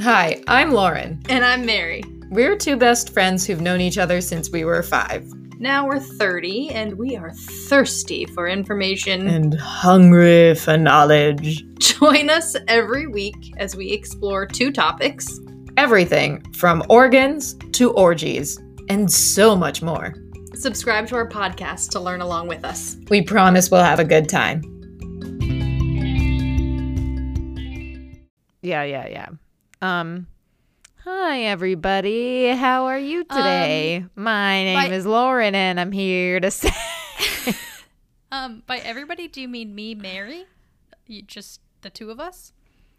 Hi, I'm Lauren. And I'm Mary. We're two best friends who've known each other since we were five. Now we're 30 and we are thirsty for information. And hungry for knowledge. Join us every week as we explore two topics Everything from organs to orgies, and so much more. Subscribe to our podcast to learn along with us. We promise we'll have a good time. Yeah, yeah, yeah. Um, hi everybody. How are you today? My name by- is Lauren, and I'm here to say. Um, by everybody, do you mean me, Mary? You, just the two of us?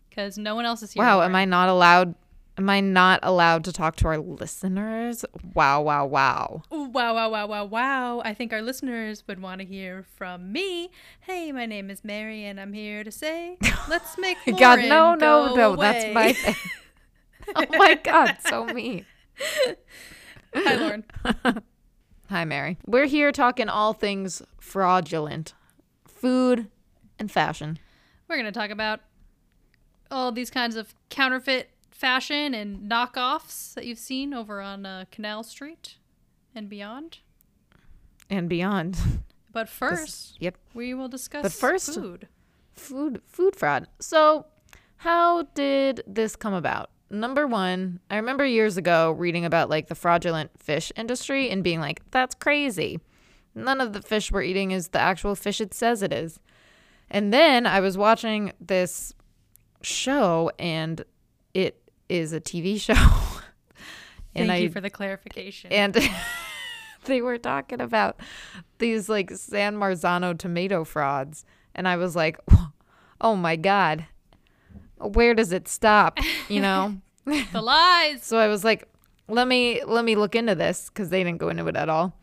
Because no one else is here. Wow, am I not allowed? Am I not allowed to talk to our listeners? Wow, wow, wow. Ooh, wow, wow, wow, wow, wow. I think our listeners would want to hear from me. Hey, my name is Mary, and I'm here to say, let's make Lauren God, no, no, go no. That's my away. thing. oh my God, so mean. Hi, Lauren. Hi, Mary. We're here talking all things fraudulent food and fashion. We're going to talk about all these kinds of counterfeit fashion and knockoffs that you've seen over on uh, Canal Street and beyond. And beyond. But first, Yep. we will discuss But first- food. food food fraud. So, how did this come about? Number 1, I remember years ago reading about like the fraudulent fish industry and being like, that's crazy. None of the fish we're eating is the actual fish it says it is. And then I was watching this show and it is a TV show. and Thank I you for the clarification. and they were talking about these like San Marzano tomato frauds and I was like, "Oh my god. Where does it stop?" You know? the lies. so I was like, "Let me let me look into this cuz they didn't go into it at all."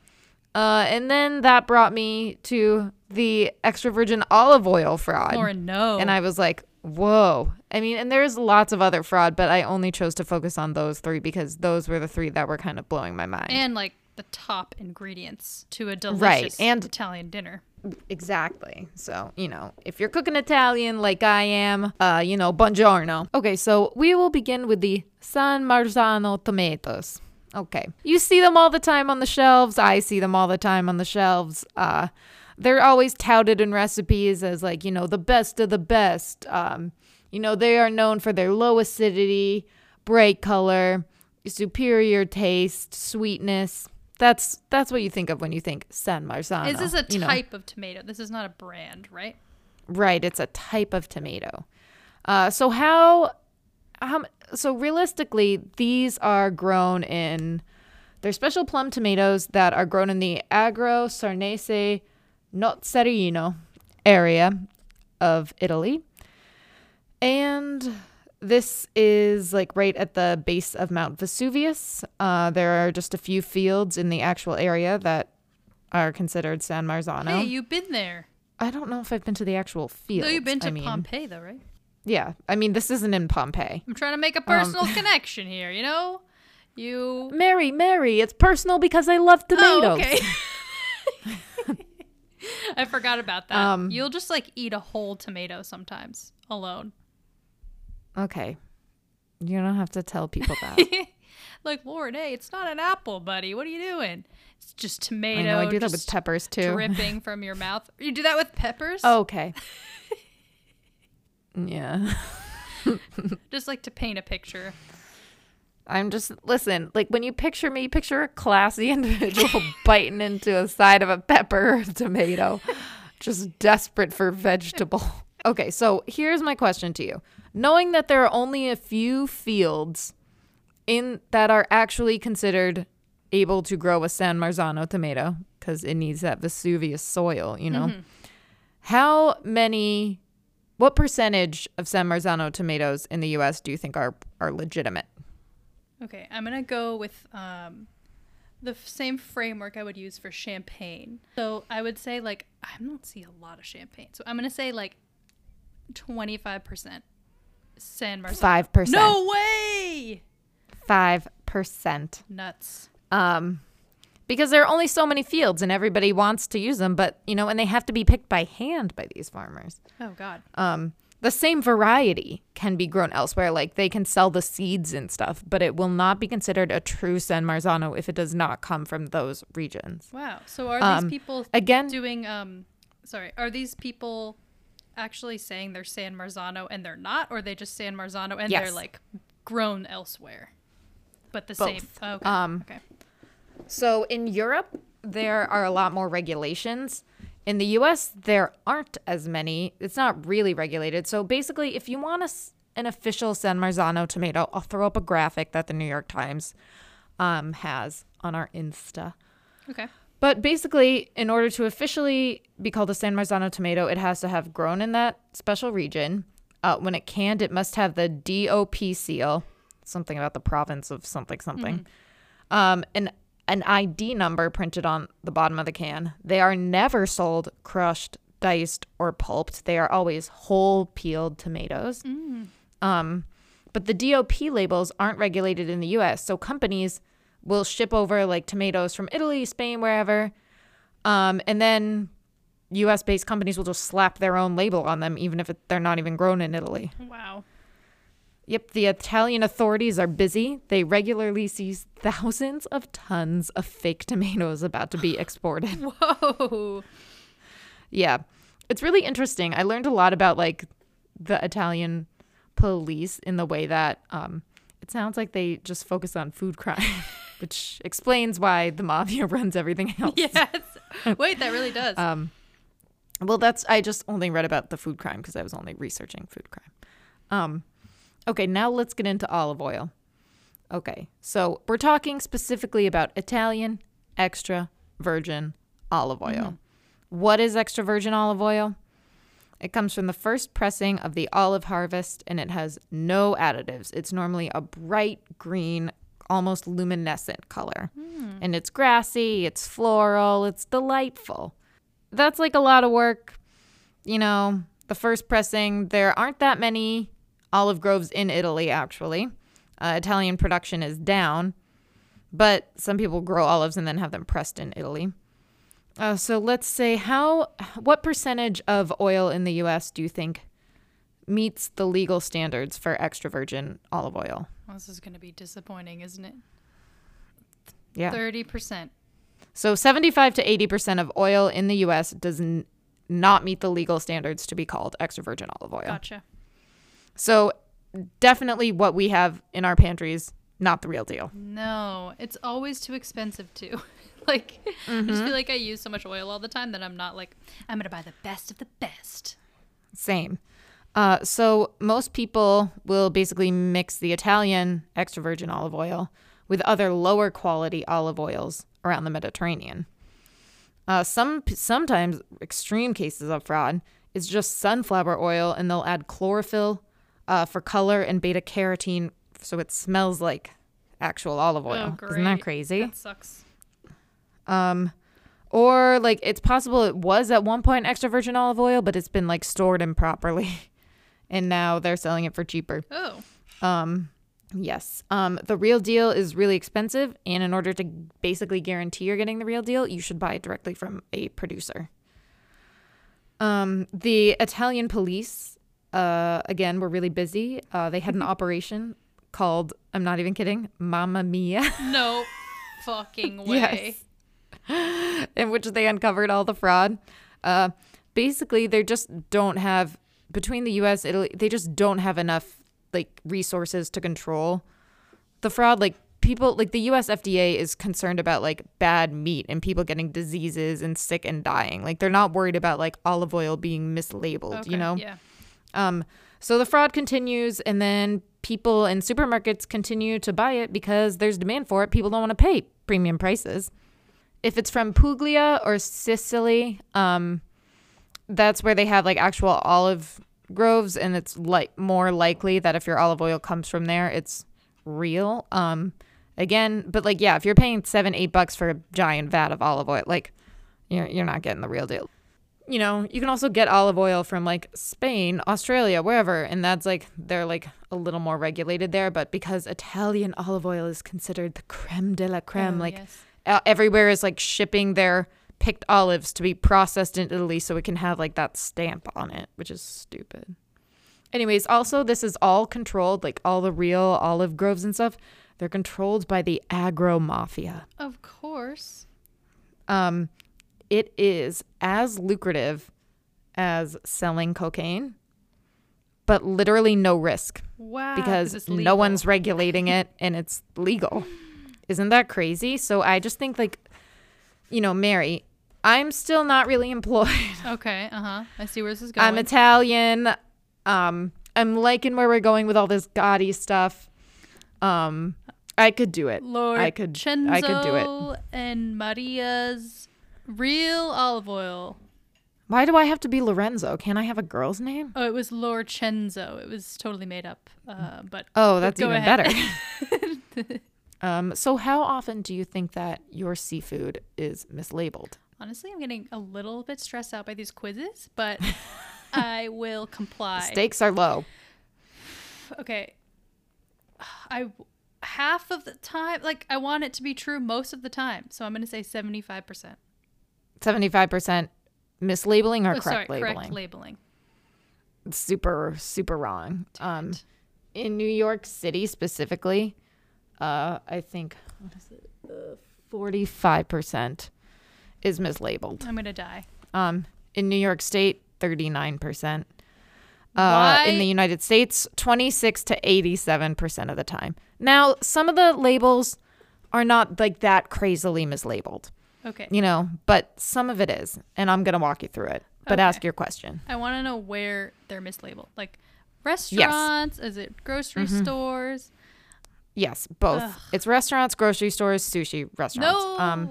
Uh, and then that brought me to the extra virgin olive oil fraud. Lauren, no. And I was like, whoa. I mean, and there's lots of other fraud, but I only chose to focus on those three because those were the three that were kind of blowing my mind. and like the top ingredients to a delicious right. and- Italian dinner. Exactly. So, you know, if you're cooking Italian like I am, uh, you know, buongiorno. Okay, so we will begin with the San Marzano tomatoes. Okay. You see them all the time on the shelves. I see them all the time on the shelves. Uh, they're always touted in recipes as like, you know, the best of the best. Um, you know, they are known for their low acidity, bright color, superior taste, sweetness. That's that's what you think of when you think San Marzano. Is this a you know. type of tomato? This is not a brand, right? Right, it's a type of tomato. Uh, so how, how, so realistically, these are grown in, they're special plum tomatoes that are grown in the Agro Sarnese Nocerino area of Italy. And this is like right at the base of Mount Vesuvius. Uh, there are just a few fields in the actual area that are considered San Marzano. Hey, you've been there. I don't know if I've been to the actual field. No, you've been to I mean, Pompeii, though, right? Yeah, I mean this isn't in Pompeii. I'm trying to make a Um, personal connection here. You know, you. Mary, Mary, it's personal because I love tomatoes. Oh, okay. I forgot about that. Um, You'll just like eat a whole tomato sometimes alone. Okay. You don't have to tell people that. like Lauren, hey, it's not an apple, buddy. What are you doing? It's just tomato. I know I do that with peppers too. dripping from your mouth. You do that with peppers? Oh, okay. yeah. Just like to paint a picture. I'm just listen, like when you picture me, picture a classy individual biting into a side of a pepper or tomato, just desperate for vegetable. Okay, so here's my question to you. Knowing that there are only a few fields in that are actually considered able to grow a San Marzano tomato because it needs that Vesuvius soil, you know. How many what percentage of San Marzano tomatoes in the US do you think are are legitimate? Okay, I'm gonna go with um, the f- same framework I would use for champagne. So I would say like I don't see a lot of champagne, so I'm gonna say like 25 percent San Marzano. Five percent. No way! Five percent. Nuts. Um, because there are only so many fields and everybody wants to use them, but you know, and they have to be picked by hand by these farmers. Oh God. Um, the same variety can be grown elsewhere. Like they can sell the seeds and stuff, but it will not be considered a true San Marzano if it does not come from those regions. Wow. So are Um, these people Again, doing um sorry, are these people actually saying they're San Marzano and they're not or they just San Marzano and they're like grown elsewhere? But the Both. same. Oh, okay. Um, okay. So in Europe, there are a lot more regulations. In the US, there aren't as many. It's not really regulated. So basically, if you want a an official San Marzano tomato, I'll throw up a graphic that the New York Times um, has on our Insta. Okay. But basically, in order to officially be called a San Marzano tomato, it has to have grown in that special region. Uh, when it canned, it must have the DOP seal, something about the province of something something, um, and an ID number printed on the bottom of the can. They are never sold crushed, diced, or pulped. They are always whole peeled tomatoes. Um, but the DOP labels aren't regulated in the US, so companies will ship over like tomatoes from Italy, Spain, wherever. Um, and then US based companies will just slap their own label on them, even if it, they're not even grown in Italy. Wow. Yep, the Italian authorities are busy. They regularly seize thousands of tons of fake tomatoes about to be exported. Whoa. Yeah. It's really interesting. I learned a lot about like the Italian police in the way that um it sounds like they just focus on food crime, which explains why the mafia runs everything else. Yes. Wait, that really does. Um well that's I just only read about the food crime because I was only researching food crime. Um okay, now let's get into olive oil. Okay. So, we're talking specifically about Italian extra virgin olive oil. What is extra virgin olive oil? It comes from the first pressing of the olive harvest and it has no additives. It's normally a bright green, almost luminescent color. And it's grassy, it's floral, it's delightful. That's like a lot of work. You know, the first pressing, there aren't that many olive groves in Italy, actually. Uh, Italian production is down, but some people grow olives and then have them pressed in Italy. Uh, so let's say how what percentage of oil in the U.S. do you think meets the legal standards for extra virgin olive oil? Well, this is going to be disappointing, isn't it? Yeah. 30%. So 75 to 80 percent of oil in the U.S. does n- not meet the legal standards to be called extra virgin olive oil. Gotcha. So definitely what we have in our pantries, not the real deal. No, it's always too expensive too. like, I just mm-hmm. feel like I use so much oil all the time that I'm not like, I'm going to buy the best of the best. Same. Uh, so most people will basically mix the Italian extra virgin olive oil with other lower quality olive oils around the Mediterranean. Uh, some sometimes extreme cases of fraud is just sunflower oil, and they'll add chlorophyll uh, for color and beta carotene, so it smells like actual olive oil. Oh, Isn't that crazy? That sucks. Um, or like it's possible it was at one point extra virgin olive oil, but it's been like stored improperly, and now they're selling it for cheaper. Oh, Um, yes. Um, the real deal is really expensive, and in order to basically guarantee you're getting the real deal, you should buy it directly from a producer. Um, the Italian police, uh, again, were really busy. Uh, they had an operation called, I'm not even kidding, Mamma Mia. no fucking way. yes. in which they uncovered all the fraud. Uh, basically, they just don't have between the U.S. Italy. They just don't have enough like resources to control the fraud. Like people, like the U.S. FDA is concerned about like bad meat and people getting diseases and sick and dying. Like they're not worried about like olive oil being mislabeled. Okay, You know. Yeah. Um, so the fraud continues, and then people in supermarkets continue to buy it because there's demand for it. People don't want to pay premium prices. If it's from Puglia or Sicily, um, that's where they have like actual olive groves, and it's like more likely that if your olive oil comes from there, it's real. Um, again, but like yeah, if you're paying seven, eight bucks for a giant vat of olive oil, like you're you're not getting the real deal you know, you can also get olive oil from like Spain, Australia, wherever, and that's like they're like a little more regulated there. But because Italian olive oil is considered the creme de la creme, Oh, like yes. uh, everywhere is like shipping their picked olives to be processed in Italy so it can have like that stamp on it, which is stupid. Anyways, also this is all controlled, like all the real olive groves and stuff. They're controlled by the agro mafia. Of course. Um, it is as lucrative as selling cocaine, but literally no risk Wow. because no one's regulating it and it's legal. Isn't that crazy? So I just think like, you know, Mary, I'm still not really employed. Okay. Uh huh. I see where this is going. I'm Italian. Um, I'm liking where we're going with all this gaudy stuff. Um, I could do it. Lord I could. I could do it. And Maria's real olive oil. Why do I have to be Lorenzo? Can't I have a girl's name? Oh, it was Lord Cenzo. It was totally made up. Uh, but Oh, that's even ahead. better. um, so how often do you think that your seafood is mislabeled? Honestly, I'm getting a little bit stressed out by these quizzes, but I will comply. Stakes are low. okay. I half of the time, like I want it to be true most of the time, so I'm gonna say 75 percent. Seventy-five percent mislabeling or Oh, sorry, correct labeling. correct labeling. super super wrong. Um, in New York City specifically, uh, I think what is it? Forty-five percent is mislabeled. I'm gonna die. Um, in New York State, thirty-nine percent. Uh, in the United States, twenty-six to eighty-seven percent of the time. Now, some of the labels are not like that crazily mislabeled, Okay. you know, but some of it is, and I'm gonna walk you through it. But Okay. ask your question. I want to know where they're mislabeled. Like restaurants? Yes. Is it grocery Mm-hmm. stores? Yes, both. Ugh. It's restaurants, grocery stores, sushi restaurants. No. Um,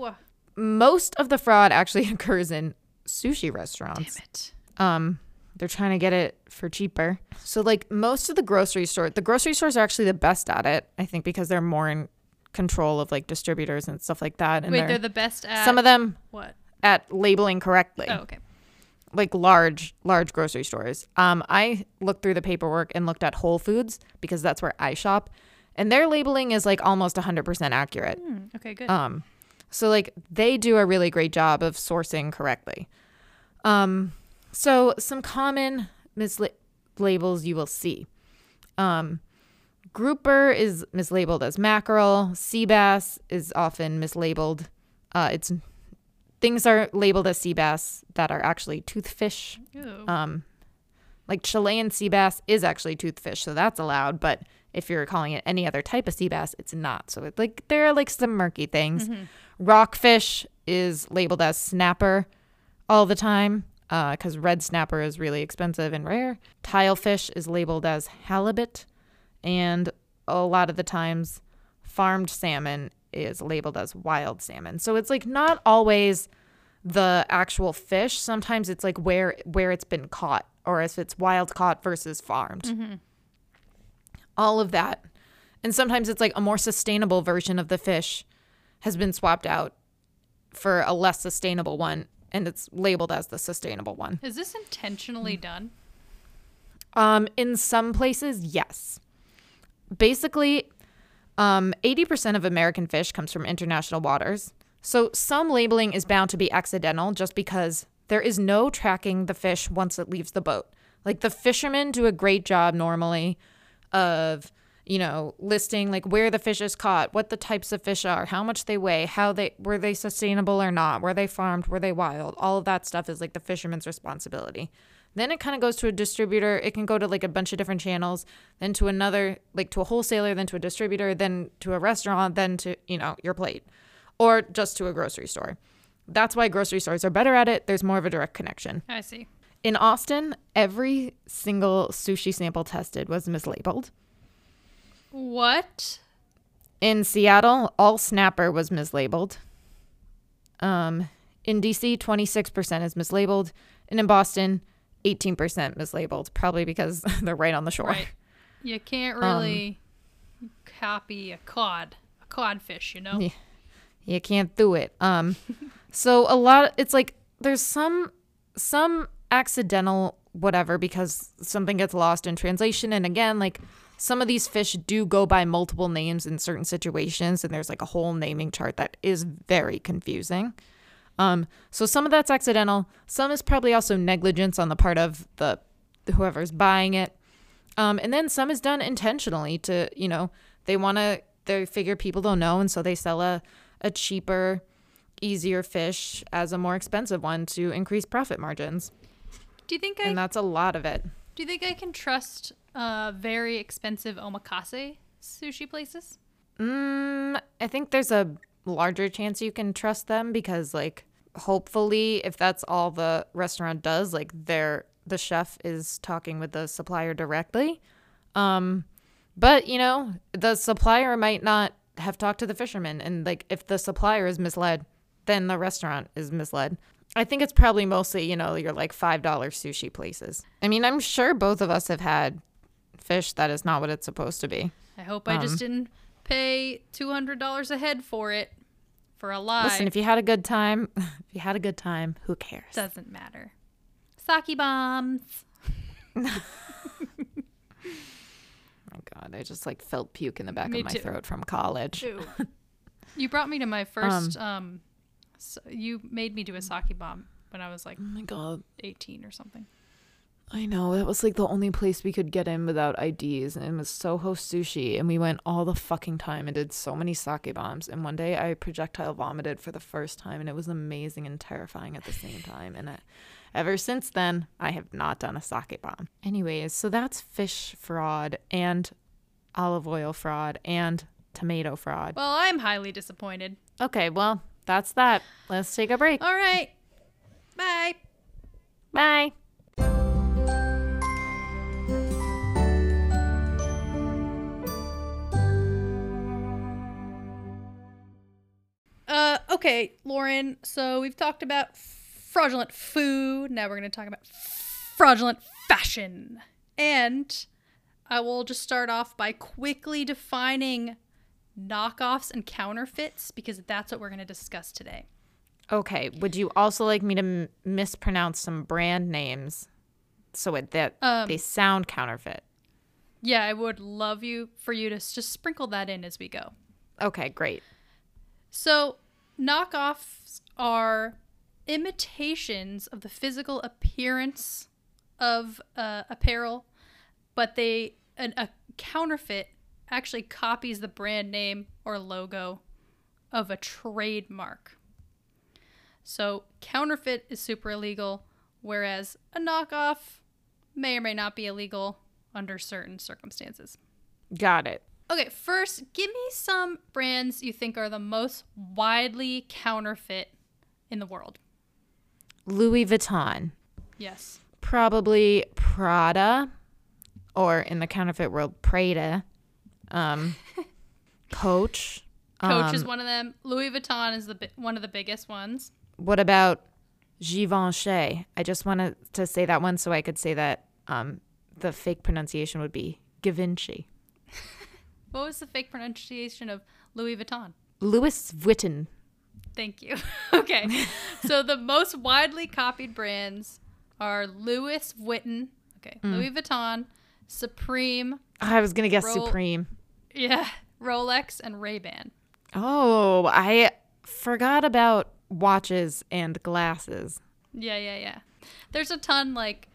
most of the fraud actually occurs in sushi restaurants. Damn it. Um, they're trying to get it for cheaper. So like most of the grocery store, the grocery stores are actually the best at it. I think because they're more in control of like distributors and stuff like that. And Wait, they're, they're the best at some of them what? at labeling correctly. Oh, okay. like large large grocery stores. Um, I looked through the paperwork and looked at Whole Foods because that's where I shop, and their labeling is like almost 100% accurate. Hmm, okay, good. Um, so like they do a really great job of sourcing correctly. Um, so some common mislabels you will see. Um, grouper is mislabeled as mackerel. Sea bass is often mislabeled. Uh, it's things are labeled as sea bass that are actually toothfish. Um, like Chilean sea bass is actually toothfish, so that's allowed. But if you're calling it any other type of sea bass, it's not. So it, like there are like some murky things. Mm-hmm. Rockfish is labeled as snapper all the time uh, because red snapper is really expensive and rare. Tilefish is labeled as halibut, and a lot of the times, farmed salmon is labeled as wild salmon. So it's like not always the actual fish. Sometimes it's like where where it's been caught, or if it's wild caught versus farmed. Mm-hmm. All of that, and sometimes it's like a more sustainable version of the fish has been swapped out for a less sustainable one, and it's labeled as the sustainable one. Is this intentionally done? Um, in some places, yes. Basically, um, 80% of American fish comes from international waters. So some labeling is bound to be accidental just because there is no tracking the fish once it leaves the boat. Like the fishermen do a great job normally of, you know, listing like where the fish is caught, what the types of fish are, how much they weigh, how they were they sustainable or not, were they farmed, were they wild. All of that stuff is like the fisherman's responsibility. Then it kind of goes to a distributor. It can go to like a bunch of different channels, then to another, like to a wholesaler, then to a distributor, then to a restaurant, then to, you know, your plate, or just to a grocery store. That's why grocery stores are better at it. There's more of a direct connection. I see. In Austin, every single sushi sample tested was mislabeled. What? In Seattle, all snapper was mislabeled. Um, in DC, 26% is mislabeled. And in Boston, 18% mislabeled, probably because they're right on the shore. Right. You can't really copy a cod, a codfish, you know? Yeah. You can't do it. Um, so a lot. It's like there's some some accidental whatever because something gets lost in translation, and again, like some of these fish do go by multiple names in certain situations, and there's like a whole naming chart that is very confusing. Um, so some of that's accidental. Some is probably also negligence on the part of the whoever's buying it. Um, and then some is done intentionally to, you know, they want to, they figure people don't know. And so they sell a, a cheaper, easier fish as a more expensive one to increase profit margins. Do you think I And that's a lot of it. do you think I can trust uh very expensive omakase sushi places? Mm, I think there's a larger chance you can trust them because, like, hopefully, if that's all the restaurant does, like, they're the chef is talking with the supplier directly. Um, but you know, the supplier might not have talked to the fisherman, and like, if the supplier is misled, then the restaurant is misled. I think it's probably mostly, you know, your like five dollar sushi places. I mean, I'm sure both of us have had fish that is not what it's supposed to be. I hope I Um, just didn't pay two hundred dollars a head for it for a lie. Listen, if you had a good time, if you had a good time, who cares? Doesn't matter. Sake bombs. Oh my god, I just like felt puke in the back Me of my too. throat from college. you brought me to my first. Um, s you made me do a sake bomb when I was like Oh my god. eighteen or something. I know. That was like the only place we could get in without IDs, and it was Soho Sushi. And we went all the fucking time and did so many sake bombs. And one day I projectile vomited for the first time, and it was amazing and terrifying at the same time. And I, ever since then, I have not done a sake bomb. Anyways, so that's fish fraud and olive oil fraud and tomato fraud. Well, I'm highly disappointed. Okay, well, that's that. Let's take a break. All right. Bye. Bye. Uh, okay, Lauren. So we've talked about fraudulent food. Now we're going to talk about fraudulent fashion. And I will just start off by quickly defining knockoffs and counterfeits because that's what we're going to discuss today. Okay. Would you also like me to m- mispronounce some brand names so it, that Um, they sound counterfeit? Yeah, I would love you for you to just sprinkle that in as we go. Okay, great. So, knockoffs are imitations of the physical appearance of uh, apparel, but they an, a counterfeit actually copies the brand name or logo of a trademark. So, counterfeit is super illegal, whereas a knockoff may or may not be illegal under certain circumstances. Got it. Okay, first, give me some brands you think are the most widely counterfeit in the world. Louis Vuitton. Yes. Probably Prada, or in the counterfeit world, Prada. Um, Coach. Coach is Um, one of them. Louis Vuitton is the bi- one of the biggest ones. What about Givenchy? I just wanted to say that one so I could say that um, the fake pronunciation would be Givenchy. What was the fake pronunciation of Louis Vuitton? Louis Vuitton. Thank you. okay. so the most widely copied brands are Louis Vuitton, okay, Mm. Louis Vuitton, Supreme, I was gonna guess Roll- Supreme. Yeah, Rolex and Ray-Ban. Oh, I forgot about watches and glasses. Yeah, yeah, yeah. There's a ton like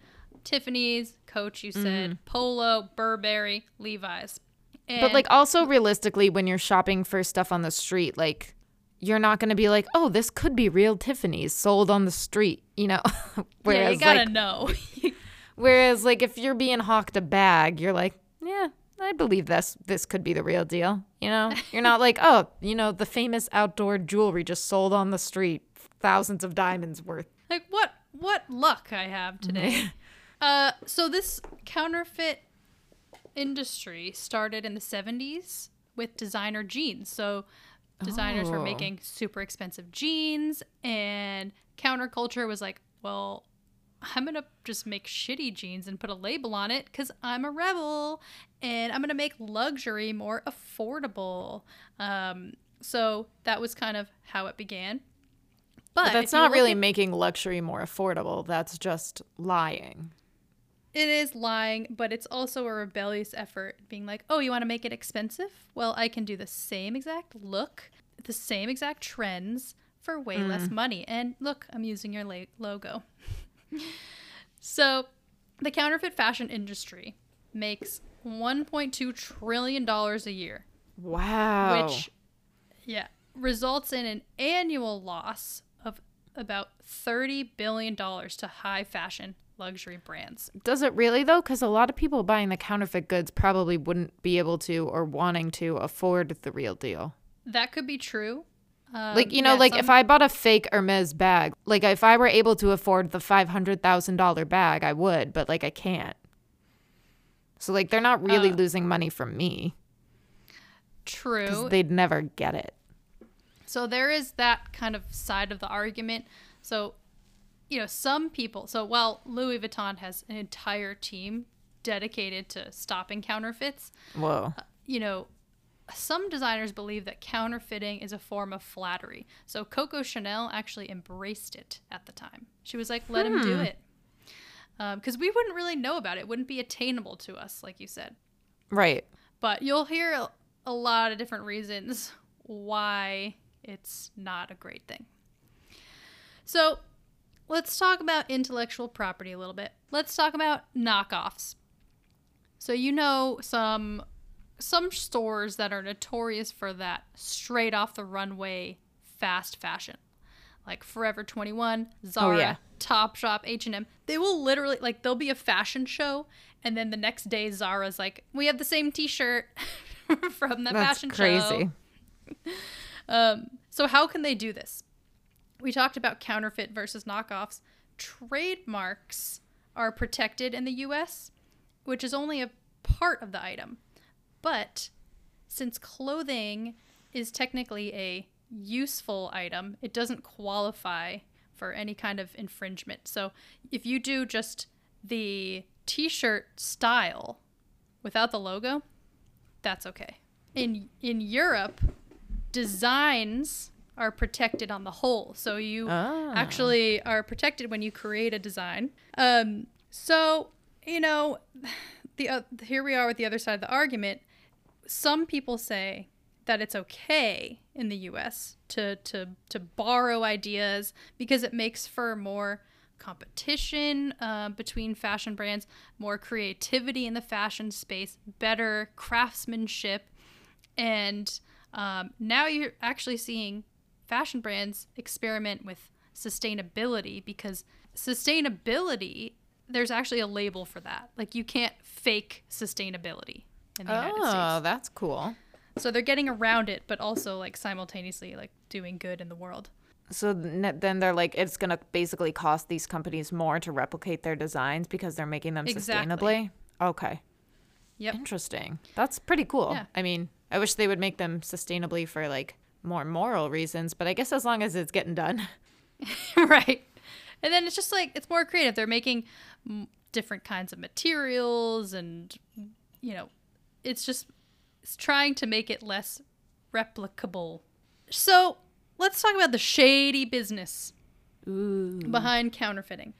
Tiffany's, Coach, you said, mm-hmm. Polo, Burberry, Levi's. And But like also realistically when you're shopping for stuff on the street, like you're not going to be like, "Oh, this could be real Tiffany's sold on the street," you know. yeah, you gotta like know. whereas like if you're being hawked a bag, you're like, "Yeah, I believe this this could be the real deal." You know? You're not like, "Oh, you know, the famous outdoor jewelry just sold on the street, thousands of diamonds worth." like what what luck I have today. uh so this counterfeit industry started in the 70s with designer jeans. So designers were Oh. making super expensive jeans and counterculture was like, well, I'm going to just make shitty jeans and put a label on it cuz I'm a rebel and I'm going to make luxury more affordable. Um so that was kind of how it began. But, But that's not really at- making luxury more affordable. That's just lying. It is lying, but it's also a rebellious effort being like, oh, you want to make it expensive? Well, I can do the same exact look, the same exact trends for way less money. And look, I'm using your la- logo. so, the counterfeit fashion industry makes 1.2 trillion dollars a year, Wow. which yeah, results in an annual loss of about 30 billion dollars to high fashion luxury brands. Does it really though? Because a lot of people buying the counterfeit goods probably wouldn't be able to or wanting to afford the real deal. That could be true. Um, Like, you know, yeah, like some- if I bought a fake Hermes bag, like if I were able to afford the $500,000 bag, I would, but like I can't. So, like, they're not really Uh, losing money from me true. they'd never get it. So there is that kind of side of the argument. So, you know, some people, so while Louis Vuitton has an entire team dedicated to stopping counterfeits, Whoa. you know, some designers believe that counterfeiting is a form of flattery. So Coco Chanel actually embraced it at the time. She was like, let him do it. Um, because we wouldn't really know about it. It wouldn't be attainable to us, like you said. Right. But you'll hear a- lot of different reasons why it's not a great thing. So let's talk about intellectual property a little bit. Let's talk about knockoffs. So you know some some stores that are notorious for that straight off the runway fast fashion. Like Forever 21, Zara, yeah. Topshop, H&M. They will literally like there'll be a fashion show and then the next day Zara's like, "We have the same t-shirt from that That's fashion crazy. show." Um, so how can they do this? We talked about counterfeit versus knockoffs. Trademarks are protected in the US, which is only a part of the item. But since clothing is technically a useful item, it doesn't qualify for any kind of infringement. So if you do just the t shirt style without the logo, that's okay. In in Europe, designs are protected on the whole. So you Ah. actually are protected when you create a design. Um, so you know, the uh, here we are with the other side of the argument. Some people say that it's okay in the U.S. to to to borrow ideas because it makes for more competition uh, between fashion brands, more creativity in the fashion space, better craftsmanship, and um, now you're actually seeing fashion brands experiment with sustainability because sustainability there's actually a label for that like you can't fake sustainability in the united Oh, states that's cool. So they're getting around it but also like simultaneously like doing good in the world So then they're like, it's going to basically cost these companies more to replicate their designs because they're making them Exactly. sustainably. Okay. yep Interesting. That's pretty cool. Yeah. I mean, I wish they would make them sustainably for like more moral reasons, but I guess as long as it's getting done. right and then it's just like it's more creative they're making different kinds of materials and you know it's just it's trying to make it less replicable so let's talk about the shady business Ooh. behind counterfeiting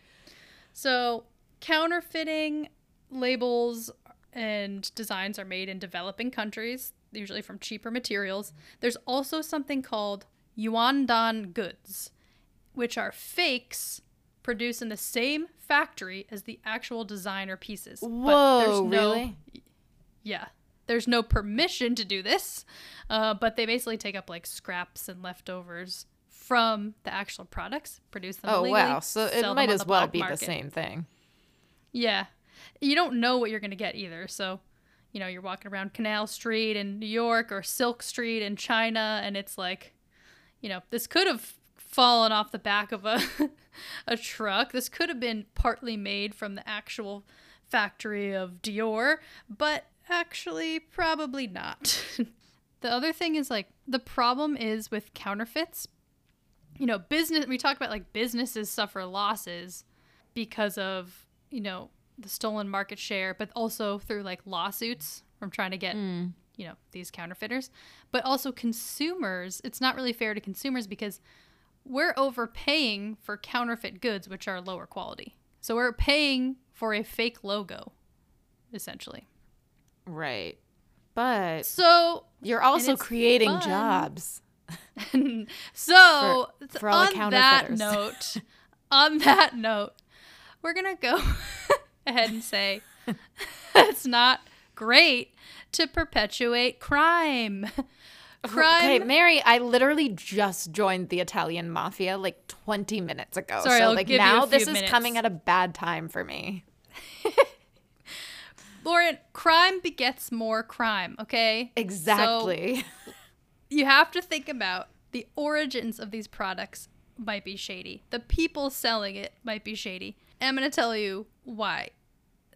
so counterfeiting labels and designs are made in developing countries usually from cheaper materials there's also something called yuandan goods which are fakes produced in the same factory as the actual designer pieces. But Whoa, really? Yeah. There's no permission to do this, uh, but they basically take up like scraps and leftovers from the actual products, produce them Oh, illegally, wow. So it might as well be the same thing. Yeah. You don't know what you're going to get either. So, you know, you're walking around Canal Street in New York or Silk Street in China, and it's like, you know, this could have fallen off the back of a, a truck. This could have been partly made from the actual factory of Dior, but actually, probably not. the other thing is like, the problem is with counterfeits. You know, business, we talk about like businesses suffer losses because of you know the stolen market share but also through like lawsuits from trying to get hmm. you know these counterfeiters but also consumers it's not really fair to consumers because we're overpaying for counterfeit goods which are lower quality so we're paying for a fake logo essentially Right. But so you're also creating fun. jobs. so For- for all the on that note, on that note, we're gonna go ahead and say it's not great to perpetuate crime. Crime. Okay, Mary, I literally just joined the Italian mafia like 20 minutes ago. Sorry, so I'll like give you a now this is coming at a bad time for me. Lauren, crime begets more crime, okay? So Exactly. you have to think about the origins of these products might be shady. The people selling it might be shady. And I'm going to tell you why.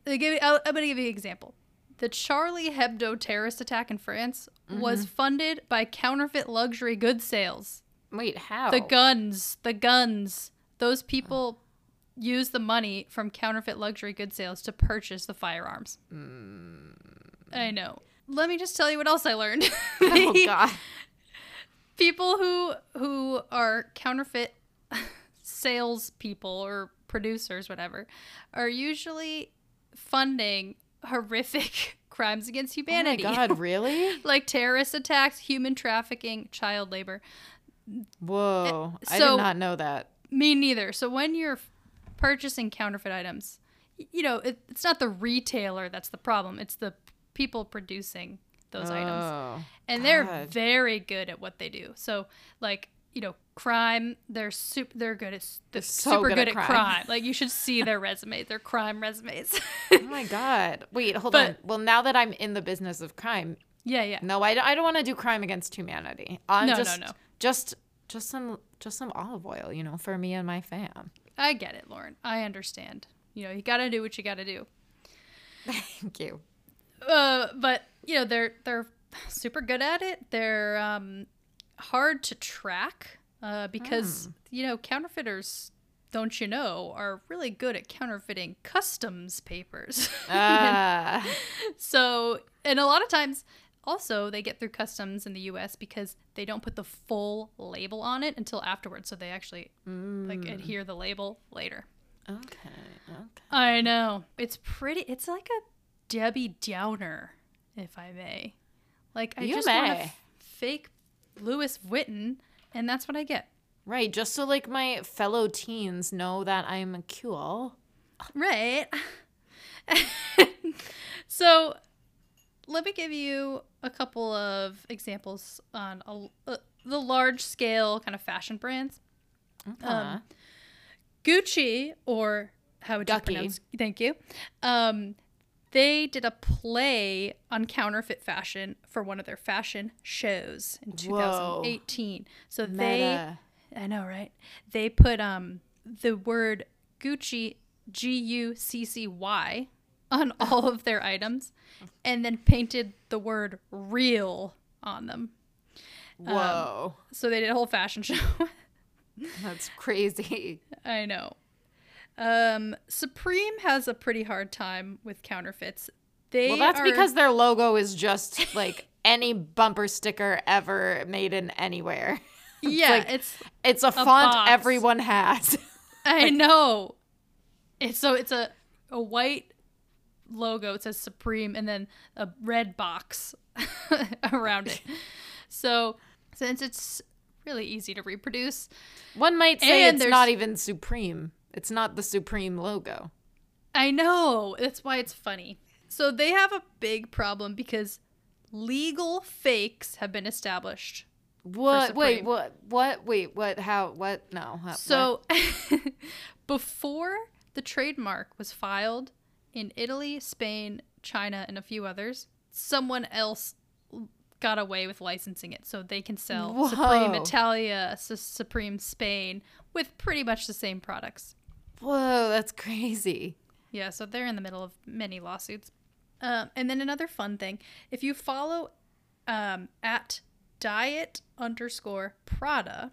I'll give you- I'll- I'm going to give you an example. The Charlie Hebdo terrorist attack in France was Mm-hmm. funded by counterfeit luxury goods sales. Wait, how? The guns, the guns. Those people use the money from counterfeit luxury goods sales to purchase the firearms. Mm. I know. Let me just tell you what else I learned. oh god. people who who are counterfeit salespeople or producers, whatever, are usually funding horrific crimes against humanity. Oh my god, really? like terrorist attacks, human trafficking, child labor. Whoa. I did not know that. Me neither. So when you're purchasing counterfeit items, you know, it, it's not the retailer that's the problem. It's the people producing those items. Oh. And they're God. very good at what they do. So like, you know, crime, they're super they're good at they're so super good good, at crime. crime. Like you should see their resumes, their crime resumes. Oh my god. Wait, hold But- on. Well, now that I'm in the business of crime, yeah, yeah. no, I, don't- I don't want to do crime against humanity. I'm No, no, no. just just some just some olive oil, you know, for me and my fam. I get it, Lauren. I understand. You know, you got to do what you got to do. Thank you. uh, but you know they're they're super good at it. They're um, hard to track uh, because you know counterfeiters, don't you know, are really good at counterfeiting customs papers. Ah. so, and a lot of times. Also, they get through customs in the U.S. because they don't put the full label on it until afterwards. So they actually like mm. adhere the label later. okay. Okay. I know. It's pretty. It's like a Debbie Downer, if I may. Like I You just want a f- fake Lewis Witten, and that's what I get. Right, just so like my fellow teens know that I'm a cool. Right. so, let me give you a couple of examples on a, uh, the large scale kind of fashion brands. Uh, Um, Gucci, or how would you Ducky. pronounce? Thank you. Um, they did a play on counterfeit fashion for one of their fashion shows in 2018. So they, I know, right? They put um the word Gucci, G U C C Y, on all of their items, and then painted the word "real" on them. Whoa. So they did a whole fashion show. That's crazy. I know. Um, Supreme has a pretty hard time with counterfeits. They Well, that's are- because their logo is just like any bumper sticker ever made in anywhere. yeah, like- it's It's a, font box. everyone has. I know. It's so it's a a white logo. It says Supreme, and then a red box around it. So since it's really easy to reproduce, One might say it's not even Supreme. It's not the Supreme logo. I know. That's why it's funny. So they have a big problem because legal fakes have been established. What? Wait, what? What? Wait, what? How? What? No. how- what? So before the trademark was filed in Italy, Spain, China, and a few others, someone else got away with licensing it so they can sell Supreme Whoa. Italia, Su- Supreme Spain with pretty much the same products. Whoa, that's crazy. Yeah, so they're in the middle of many lawsuits. Um, and then another fun thing if you follow um, at diet underscore Prada,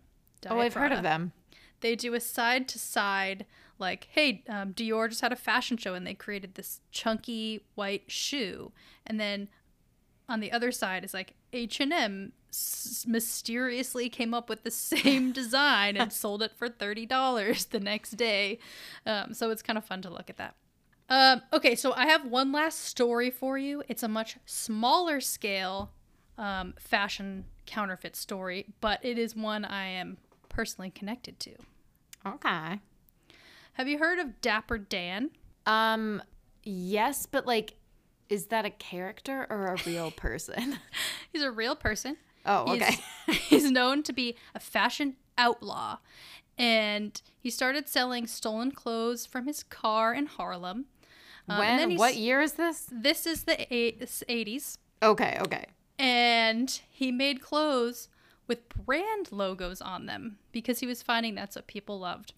oh, I've heard of them. They do a side to side, like, hey, um, Dior just had a fashion show and they created this chunky white shoe. And then on the other side is like H&M s- mysteriously came up with the same design and sold it for $30 the next day. Um, so it's kind of fun to look at that. Um, okay, so I have one last story for you. It's a much smaller scale um, fashion counterfeit story, but it is one I am personally connected to. Okay. Have you heard of Dapper Dan? Um, yes, but like, Is that a character or a real person? He's a real person. oh, okay. he's known to be a fashion outlaw. And he started selling stolen clothes from his car in Harlem. Um, when? he's- What year is this? This is the eight- 80s. Okay, okay. And he made clothes with brand logos on them because he was finding that's what people loved.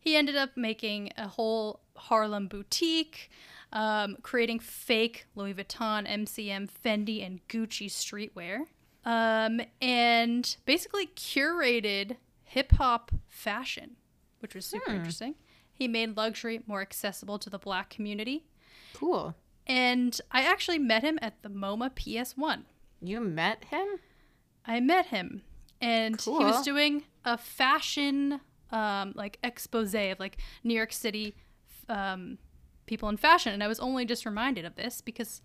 He ended up making a whole Harlem boutique, um, creating fake Louis Vuitton, MCM, Fendi, and Gucci streetwear, um, and basically curated hip hop fashion, which was super interesting. He made luxury more accessible to the black community. Cool. And I actually met him at the MoMA PS1. You met him? I met him, and he was doing a fashion um, like expose of like New York City um, people in fashion, and I was only just reminded of this because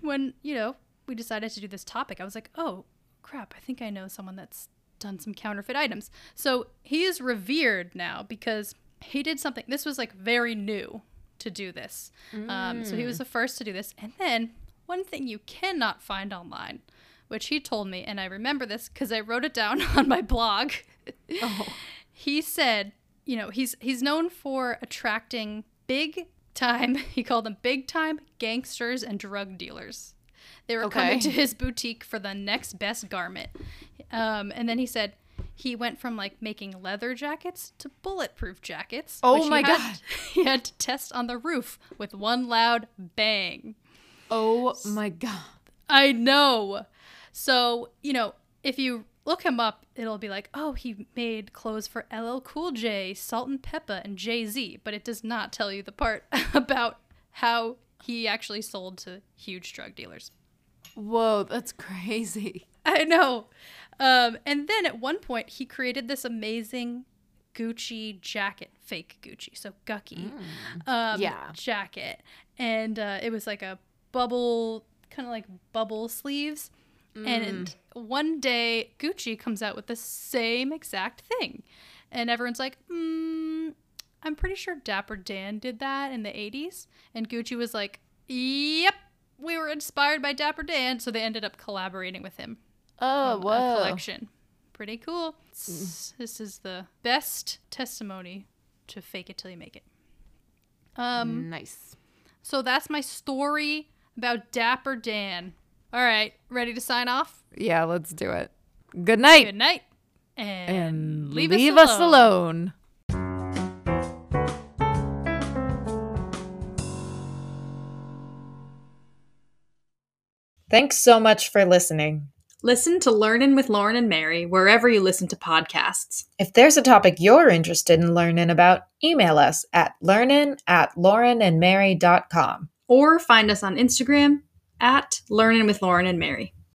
when you know we decided to do this topic, I was like, oh crap, I think I know someone that's done some counterfeit items. So he is revered now because he did something. This was like very new to do this. Um, so he was the first to do this, and then one thing you cannot find online which he told me, and I remember this because I wrote it down on my blog. He said, you know, he's he's known for attracting big time. He called them big time gangsters and drug dealers. They were coming to his boutique for the next best garment. Um, and then he said he went from like making leather jackets to bulletproof jackets. Oh which he my had- God. He had to test on the roof with one loud bang. Oh my god. I know. So, you know, if you look him up, it'll be like, oh, he made clothes for LL Cool J, Salt-N-Pepa, and Jay Z, but it does not tell you the part about how he actually sold to huge drug dealers. Whoa, that's crazy. I know. Um, and then at one point, he created this amazing Gucci jacket, fake Gucci, so Gucky um, Yeah. jacket. And uh, it was like a bubble, kind of like bubble sleeves. And one day, Gucci comes out with the same exact thing. And everyone's like, mm, I'm pretty sure Dapper Dan did that in the 80s. And Gucci was like, yep, we were inspired by Dapper Dan. So they ended up collaborating with him Oh, a whoa. collection. Pretty cool. It's- This is the best testimony to fake it till you make it. Um, Nice. so that's my story about Dapper Dan. All right, ready to sign off? Yeah, let's do it. Good night. Good night. And, and leave, leave, us, us alone. alone. Thanks so much for listening. Listen to Learnin' with Lauren and Mary wherever you listen to podcasts. If there's a topic you're interested in learning about, email us at learnin at laurenandmary.com. Or find us on Instagram at Learning with Lauren and Mary.